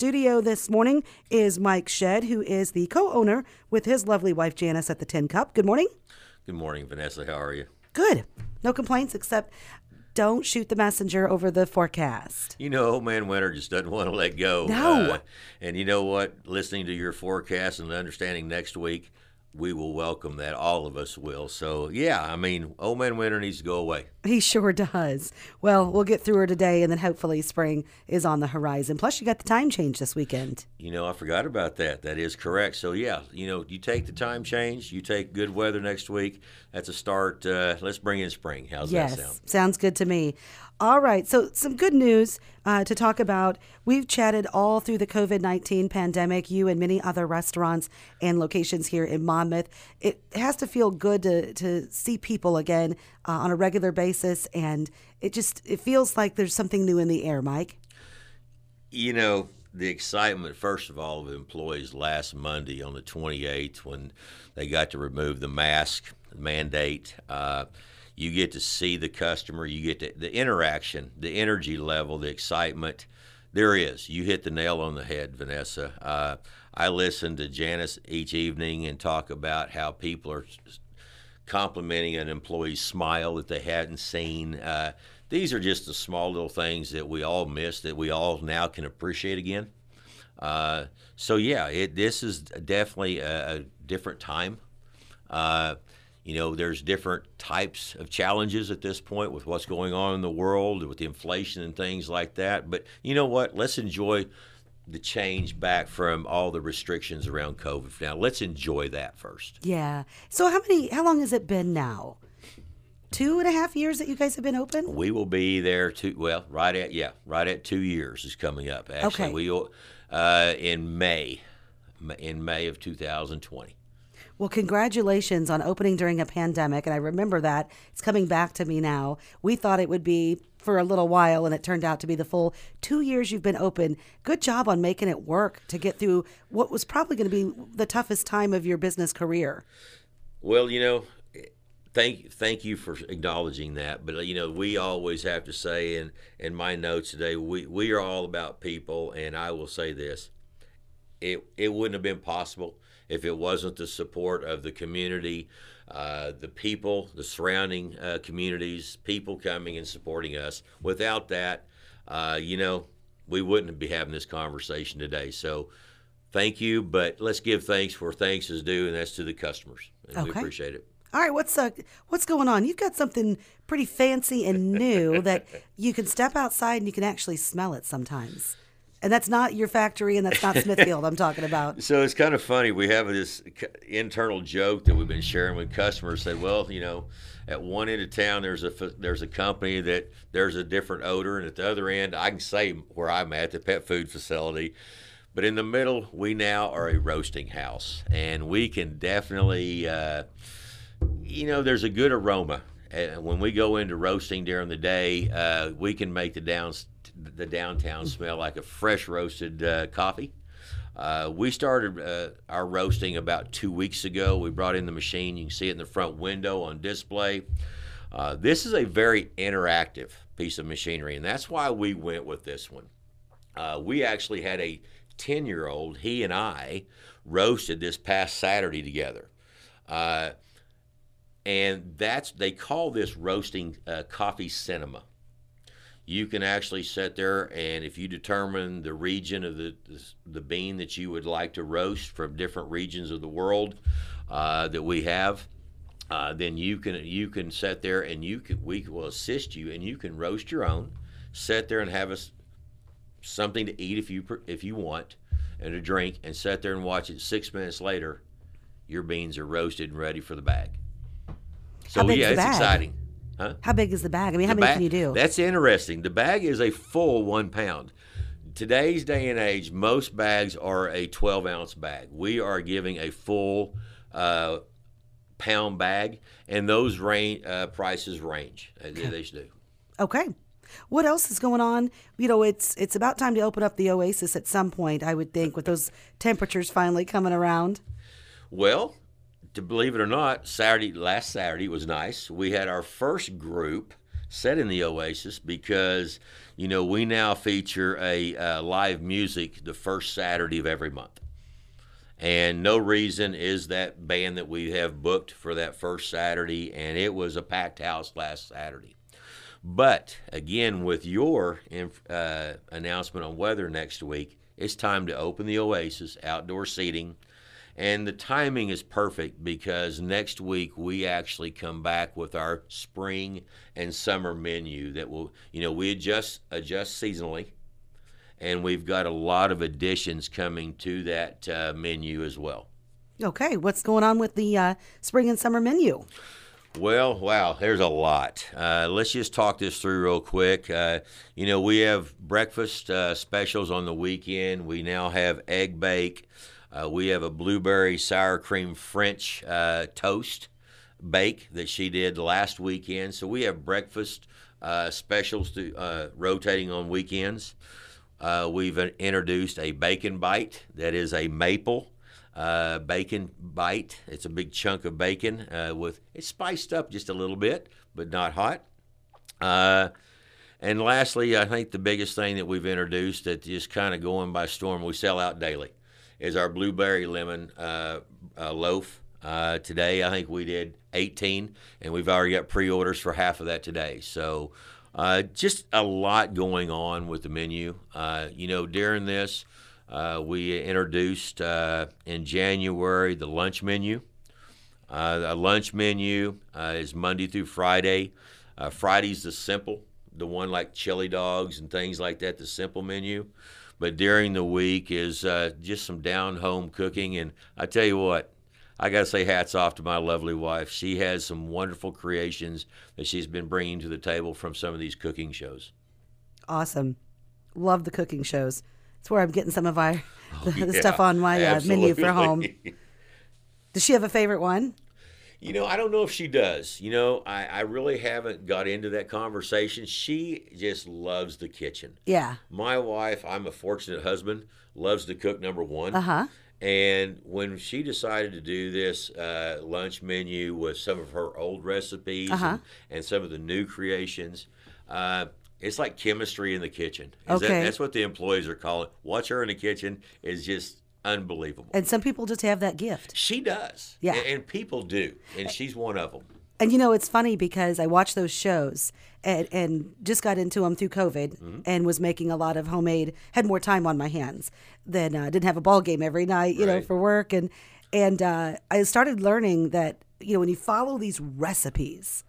studio this morning is Mike Shed, who is the co owner with his lovely wife Janice at the Tin Cup. Good morning. Good morning, Vanessa. How are you? Good. No complaints except don't shoot the messenger over the forecast. You know, old man Winter just doesn't want to let go. No. Uh, and you know what? Listening to your forecast and understanding next week, we will welcome that. All of us will. So, yeah, I mean, old man Winter needs to go away. He sure does. Well, we'll get through her today, and then hopefully spring is on the horizon. Plus, you got the time change this weekend. You know, I forgot about that. That is correct. So, yeah, you know, you take the time change, you take good weather next week. That's a start. Uh, let's bring in spring. How's yes, that sound? sounds good to me. All right, so some good news uh, to talk about. We've chatted all through the COVID 19 pandemic, you and many other restaurants and locations here in Monmouth. It has to feel good to, to see people again uh, on a regular basis, and it just it feels like there's something new in the air, Mike. You know, the excitement, first of all, of employees last Monday on the 28th when they got to remove the mask mandate. Uh, you get to see the customer, you get to, the interaction, the energy level, the excitement. There is. You hit the nail on the head, Vanessa. Uh, I listen to Janice each evening and talk about how people are complimenting an employee's smile that they hadn't seen. Uh, these are just the small little things that we all miss that we all now can appreciate again. Uh, so yeah, it, this is definitely a, a different time. Uh, you know, there's different types of challenges at this point with what's going on in the world, with the inflation and things like that. But you know what? Let's enjoy the change back from all the restrictions around COVID. Now, let's enjoy that first. Yeah. So how many? How long has it been now? Two and a half years that you guys have been open. We will be there two. Well, right at yeah, right at two years is coming up. Actually, Okay. we uh, in May, in May of 2020. Well, congratulations on opening during a pandemic. And I remember that. It's coming back to me now. We thought it would be for a little while, and it turned out to be the full two years you've been open. Good job on making it work to get through what was probably going to be the toughest time of your business career. Well, you know, thank thank you for acknowledging that. But you know, we always have to say in in my notes today, we we are all about people, and I will say this: it it wouldn't have been possible if it wasn't the support of the community, uh, the people, the surrounding uh, communities, people coming and supporting us. Without that, uh, you know, we wouldn't be having this conversation today. So. Thank you, but let's give thanks where thanks is due, and that's to the customers. And we appreciate it. All right, what's uh, what's going on? You've got something pretty fancy and new that you can step outside and you can actually smell it sometimes. And that's not your factory, and that's not Smithfield. I'm talking about. So it's kind of funny. We have this internal joke that we've been sharing with customers. Said, well, you know, at one end of town there's a there's a company that there's a different odor, and at the other end, I can say where I'm at, the pet food facility. But in the middle, we now are a roasting house, and we can definitely, uh, you know, there's a good aroma. And when we go into roasting during the day, uh, we can make the downs the downtown smell like a fresh roasted uh, coffee. Uh, we started uh, our roasting about two weeks ago. We brought in the machine. You can see it in the front window on display. Uh, this is a very interactive piece of machinery, and that's why we went with this one. Uh, we actually had a 10 year old, he and I, roasted this past Saturday together. Uh, and that's, they call this roasting uh, coffee cinema you can actually sit there and if you determine the region of the, the, the bean that you would like to roast from different regions of the world uh, that we have uh, then you can you can sit there and you can we will assist you and you can roast your own sit there and have us something to eat if you if you want and a drink and sit there and watch it. Six minutes later your beans are roasted and ready for the bag. So yeah it's bag? exciting huh How big is the bag? I mean, how the many bag- can you do? That's interesting. The bag is a full one pound. Today's day and age, most bags are a 12 ounce bag. We are giving a full uh, pound bag, and those range, uh, prices range. Uh, They, they do. Okay. What else is going on? You know, it's it's about time to open up the Oasis at some point. I would think with those temperatures finally coming around. Well, to believe it or not, Saturday last Saturday was nice. We had our first group set in the Oasis because you know we now feature a uh, live music the first Saturday of every month. And no reason is that band that we have booked for that first Saturday, and it was a packed house last Saturday. But again, with your uh, announcement on weather next week, it's time to open the Oasis outdoor seating. And the timing is perfect because next week we actually come back with our spring and summer menu that will, you know, we adjust adjust seasonally, and we've got a lot of additions coming to that uh, menu as well. Okay, what's going on with the uh, spring and summer menu? Well, wow, there's a lot. Uh, let's just talk this through real quick. Uh, you know, we have breakfast uh, specials on the weekend. We now have egg bake. Uh, we have a blueberry sour cream French uh, toast bake that she did last weekend. So we have breakfast uh, specials to, rotating on weekends. we've introduced a bacon bite that is a maple uh, bacon bite. It's a big chunk of bacon uh, with it's spiced up just a little bit, but not hot. Uh, and lastly, I think the biggest thing that we've introduced that is kind of going by storm, we sell out daily, is our blueberry lemon uh, uh, loaf. Uh, today, I think we did 18, and we've already got pre-orders for half of that today. So, just a lot going on with the menu. you know, during this, uh, we introduced uh, in January the lunch menu. Uh, a lunch menu uh, is Monday through Friday. Uh, Friday's the simple, the one like chili dogs and things like that, the simple menu. But during the week is uh, just some down home cooking. And I tell you what, I got to say hats off to my lovely wife. She has some wonderful creations that she's been bringing to the table from some of these cooking shows. Awesome. Love the cooking shows. It's where I'm getting some of our oh, the, yeah, stuff on my uh, menu for home. Does she have a favorite one? You know, I don't know if she does. You know, I, I really haven't got into that conversation. She just loves the kitchen. Yeah. My wife, I'm a fortunate husband, loves to cook, number one. Uh huh. And when she decided to do this uh, lunch menu with some of her old recipes uh-huh. and, and, some of the new creations, uh, it's like chemistry in the kitchen. Is okay. That, that's what the employees are calling. Watch her in the kitchen is just unbelievable. And some people just have that gift. She does. Yeah. And, people do. And she's one of them. And you know, it's funny because I watch those shows and, and just got into them through COVID mm-hmm. and was making a lot of homemade, had more time on my hands than uh, didn't have a ball game every night, you right. know, for work. And, and uh, I started learning that, you know, when you follow these recipes,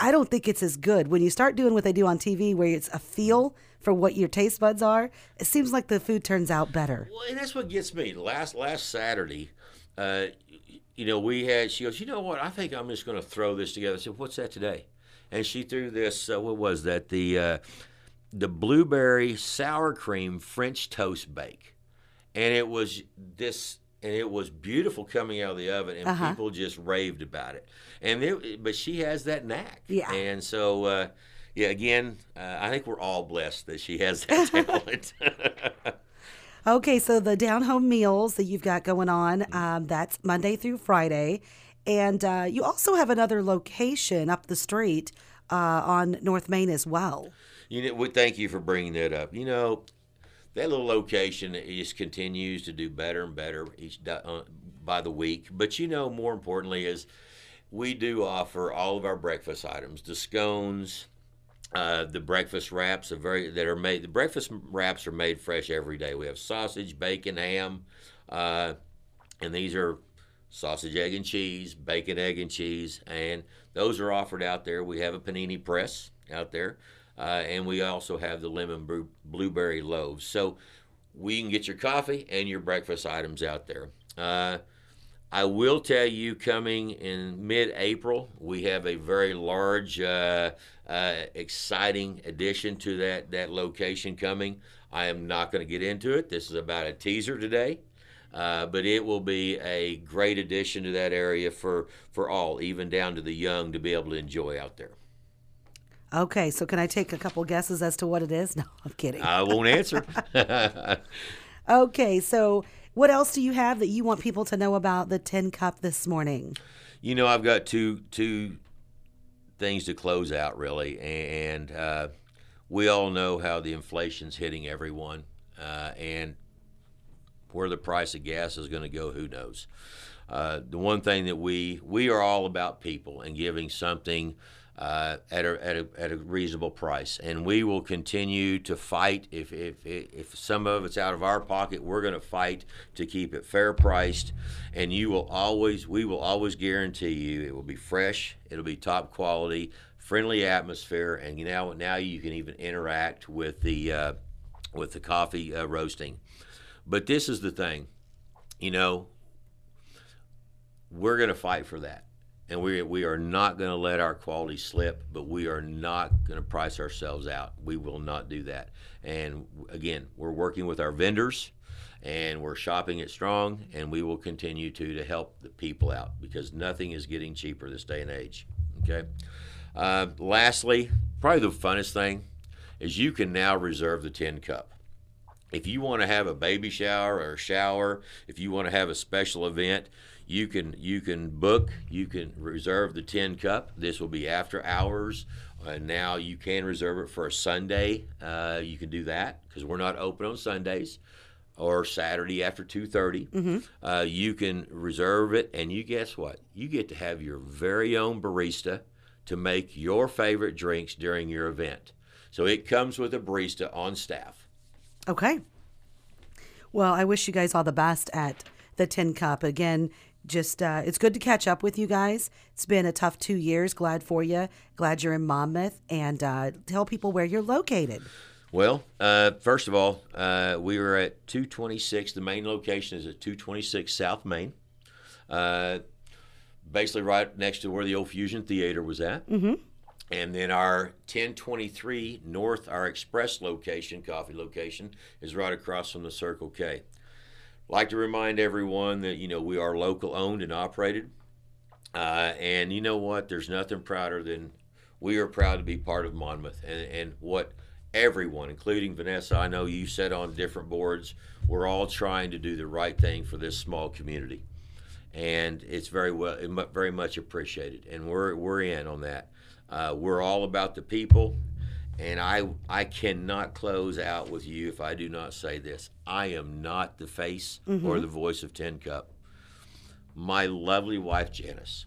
I don't think it's as good when you start doing what they do on TV, where it's a feel for what your taste buds are. It seems like the food turns out better. Well, and that's what gets me. Last last Saturday, uh, you know, we had. She goes, you know what? I think I'm just going to throw this together. I said, what's that today? And she threw this. Uh, what was that? The uh, the blueberry sour cream French toast bake, and it was this and it was beautiful coming out of the oven, and uh-huh. people just raved about it. And it, but she has that knack, yeah. And so, uh, yeah, again, uh, I think we're all blessed that she has that talent. okay, so the down home meals that you've got going on, mm-hmm. um, that's Monday through Friday, and uh, you also have another location up the street uh, on North Main as well. You know, well, thank you for bringing that up. You know, that little location just continues to do better and better each uh, by the week. But you know, more importantly, is we do offer all of our breakfast items: the scones, uh, the breakfast wraps are very that are made. The breakfast wraps are made fresh every day. We have sausage, bacon, ham, uh, and these are sausage, egg, and cheese, bacon, egg, and cheese, and those are offered out there. We have a panini press out there. Uh, and we also have the lemon blueberry loaves. So we can get your coffee and your breakfast items out there. Uh, I will tell you, coming in mid April, we have a very large, uh, uh, exciting addition to that, that location coming. I am not going to get into it. This is about a teaser today. Uh, but it will be a great addition to that area for, for all, even down to the young, to be able to enjoy out there. Okay, so can I take a couple guesses as to what it is? No, I'm kidding. I won't answer. okay, so what else do you have that you want people to know about the Tin Cup this morning? You know, I've got two two things to close out really, and uh, we all know how the inflation's hitting everyone, uh, and where the price of gas is going to go, who knows. Uh, the one thing that we we are all about people and giving something uh, at, a, at, a, at a reasonable price. And we will continue to fight. If, if, if some of it's out of our pocket, we're going to fight to keep it fair priced. And you will always, we will always guarantee you it will be fresh, it'll be top quality, friendly atmosphere, and now, now you can even interact with the, uh, with the coffee uh, roasting. But this is the thing, you know, we're going to fight for that and we, we are not going to let our quality slip, but we are not going to price ourselves out. We will not do that. And again, we're working with our vendors and we're shopping it strong, and we will continue to to help the people out because nothing is getting cheaper this day and age. Okay. Uh, lastly, probably the funnest thing is you can now reserve the tin cup. If you want to have a baby shower or a shower, if you want to have a special event, you can you can book you can reserve the tin cup. This will be after hours uh, now you can reserve it for a sunday. Uh, you can do that because we're not open on sundays or saturday after 2.30 mm-hmm. uh, you can reserve it and you guess what? You get to have your very own barista to make your favorite drinks during your event. So it comes with a barista on staff okay well i wish you guys all the best at the tin cup again just uh, it's good to catch up with you guys. It's been a tough two years. Glad for you. Glad you're in Monmouth, and uh, tell people where you're located. Well, uh, first of all, uh, we were at 226. The main location is at 226 South Main, uh, basically right next to where the old Fusion Theater was at. Mm-hmm. And then our 1023 North, our express location, coffee location, is right across from the Circle K. Like to remind everyone that you know we are local owned and operated. Uh, and you know what? There's nothing prouder than we are proud to be part of monmouth. And, and what everyone including vanessa i know you said on different boards we're all trying to do the right thing for this small community. And it's very well very much appreciated. And we're, we're in on that uh, we're all about the people and I, I cannot close out with you if I do not say this. I am not the face mm-hmm. or the voice of Tin Cup. My lovely wife, Janice,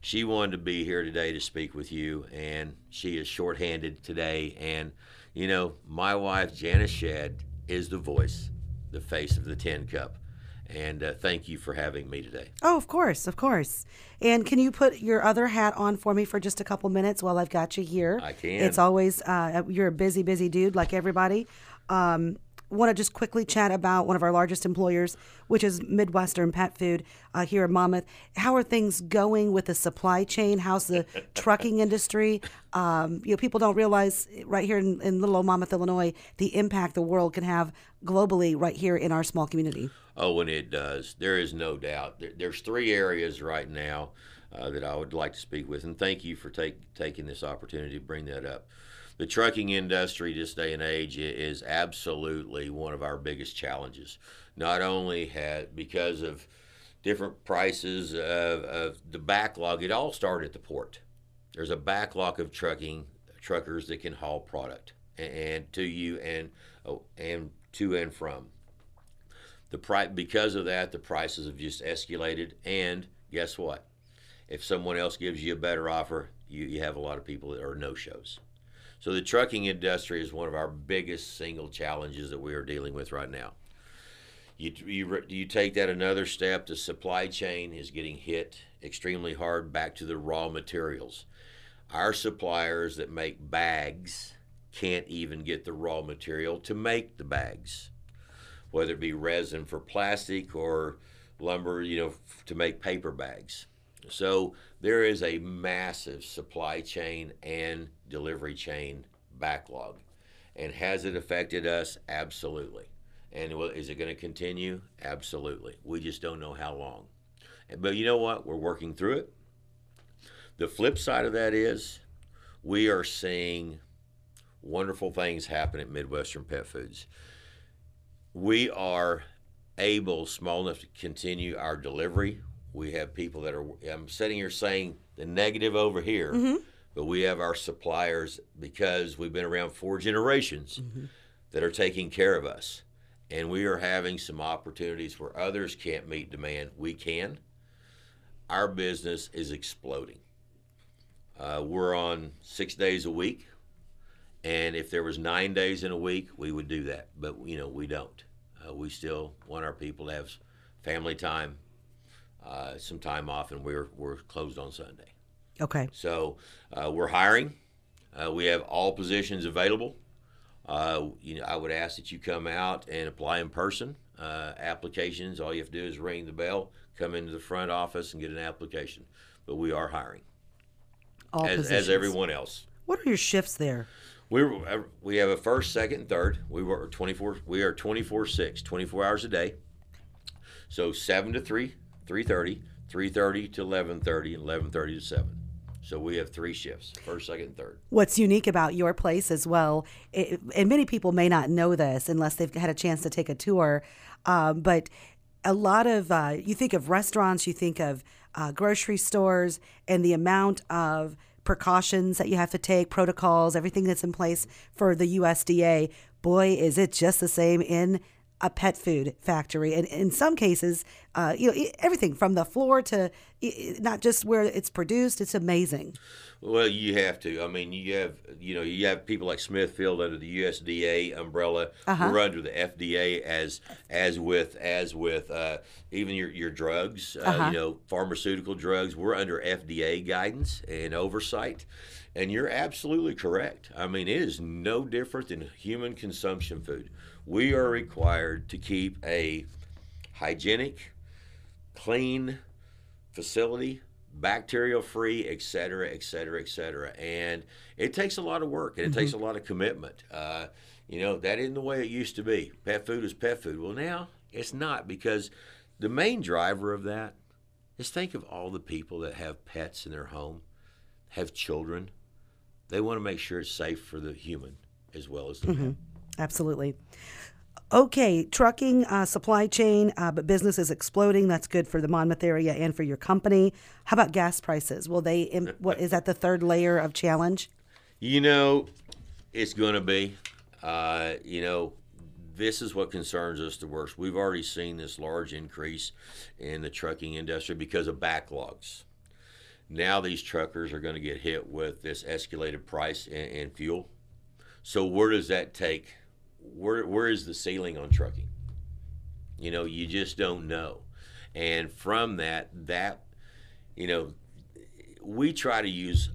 she wanted to be here today to speak with you, and she is shorthanded today. And, you know, my wife, Janice Shedd, is the voice, the face of the Tin Cup. And uh, thank you for having me today. Oh, of course, of course. And can you put your other hat on for me for just a couple minutes while I've got you here? I can. It's always, uh, you're a busy, busy dude like everybody. Um, want to just quickly chat about one of our largest employers, which is Midwestern Pet Food uh, here in Monmouth. How are things going with the supply chain? How's the trucking industry? Um, you know, people don't realize right here in, in little old Monmouth, Illinois, the impact the world can have globally right here in our small community. Oh, and it does. There is no doubt. There, there's three areas right now uh, that I would like to speak with, and thank you for take, taking this opportunity to bring that up the trucking industry this day and age is absolutely one of our biggest challenges. Not only had because of different prices of, of the backlog, it all started at the port. There's a backlog of trucking truckers that can haul product and, and to you and oh, and to and from. The because of that, the prices have just escalated. And guess what? If someone else gives you a better offer, you, you have a lot of people that are no shows. So the trucking industry is one of our biggest single challenges that we are dealing with right now. You, you, you take that another step, the supply chain is getting hit extremely hard back to the raw materials. Our suppliers that make bags can't even get the raw material to make the bags, whether it be resin for plastic or lumber, you know, to make paper bags. So there is a massive supply chain and delivery chain backlog. And has it affected us? Absolutely. And is it going to continue? Absolutely. We just don't know how long. But you know what? We're working through it. The flip side of that is we are seeing wonderful things happen at Midwestern Pet Foods. We are able, small enough to continue our delivery we have people that are, I'm sitting here saying the negative over here, mm-hmm. but we have our suppliers because we've been around four generations that are taking care of us. And we are having some opportunities where others can't meet demand. We can. Our business is exploding. Uh, we're on six days a week, and if there was nine days in a week, we would do that. But you know, we don't. Uh, we still want our people to have family time, uh, some time off, and we're we're closed on Sunday. Okay. So uh, we're hiring. Uh, we have all positions available. Uh, you know, I would ask that you come out and apply in person. Uh, applications, all you have to do is ring the bell, come into the front office, and get an application. But we are hiring, All as, positions. as everyone else. What are your shifts there? We're, we have a first, second, and third. We work 24. We are 24 6, 24 hours a day. So seven to three, 3:30, 3:30 to 11:30, and 11:30 to seven. So we have three shifts: first, second, and third. What's unique about your place as well, it, and many people may not know this unless they've had a chance to take a tour, um, but a lot of uh, you think of restaurants, you think of uh, grocery stores, and the amount of precautions that you have to take, protocols, everything that's in place for the USDA. Boy, is it just the same in a pet food factory, and in some cases, uh, you know, everything from the floor to not just where it's produced. It's amazing. Well, you have to. I mean, you have you know you have people like Smithfield under the USDA umbrella. We're under the FDA as as with as with uh, even your your drugs. Uh, You know, pharmaceutical drugs. We're under FDA guidance and oversight. And you're absolutely correct. I mean, it is no different than human consumption food. We are required to keep a hygienic, clean facility, bacterial free, et cetera, et cetera, et cetera. And it takes a lot of work and it takes a lot of commitment. Uh, you know, that isn't the way it used to be. Pet food is pet food. Well, now it's not because the main driver of that is think of all the people that have pets in their home, have children. They want to make sure it's safe for the human as well as the pet. Absolutely. Okay, trucking, uh, supply chain, uh, but business is exploding. That's good for the Monmouth area and for your company. How about gas prices? Will they? What is that? The third layer of challenge? You know, it's going to be. Uh, you know, this is what concerns us the worst. We've already seen this large increase in the trucking industry because of backlogs. Now these truckers are going to get hit with this escalated price in, in fuel. So where does that take? Where where is the ceiling on trucking? You know, you just don't know. And from that, that you know, we try to use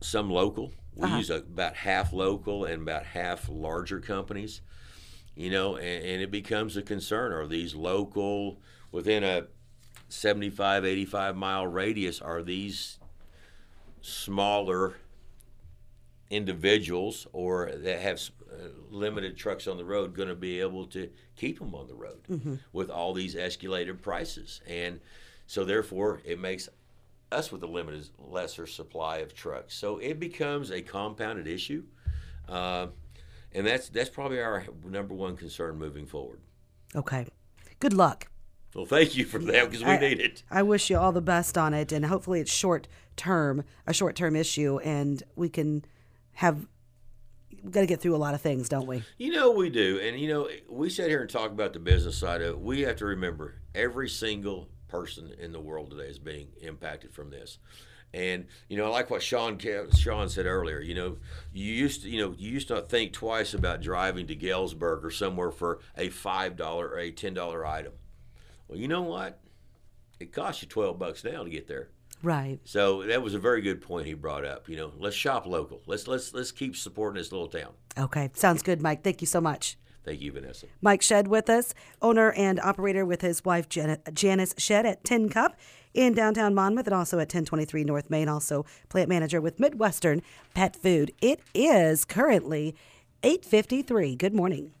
some local. We uh-huh. use about half local and about half larger companies. You know, and, and it becomes a concern. Are these local within a 75, 85 mile radius? Are these smaller individuals or that have uh, limited trucks on the road going to be able to keep them on the road with all these escalated prices? And so, therefore, it makes us with a limited, lesser supply of trucks. So it becomes a compounded issue, uh, and that's that's probably our number one concern moving forward. Okay. Good luck. Well, thank you for that because we I- need it. I wish you all the best on it, and hopefully it's short term, a short term issue, and we can have. Got to get through a lot of things, don't we? You know we do, and you know we sit here and talk about the business side of it. We have to remember every single person in the world today is being impacted from this. And you know, I like what Sean Sean said earlier. You know, you used to you know you used to think twice about driving to Galesburg or somewhere for a five dollar or a ten dollar item. Well, you know what? It costs you twelve bucks now to get there. Right. So that was a very good point he brought up. You know, let's shop local. Let's let's let's keep supporting this little town. Okay. Sounds good, Mike. Thank you so much. Thank you, Vanessa. Mike Shed with us, owner and operator with his wife Jan- Janice Shed at Tin Cup in downtown Monmouth and also at 1023 North Main, also plant manager with Midwestern Pet Food. It is currently 8:53. Good morning.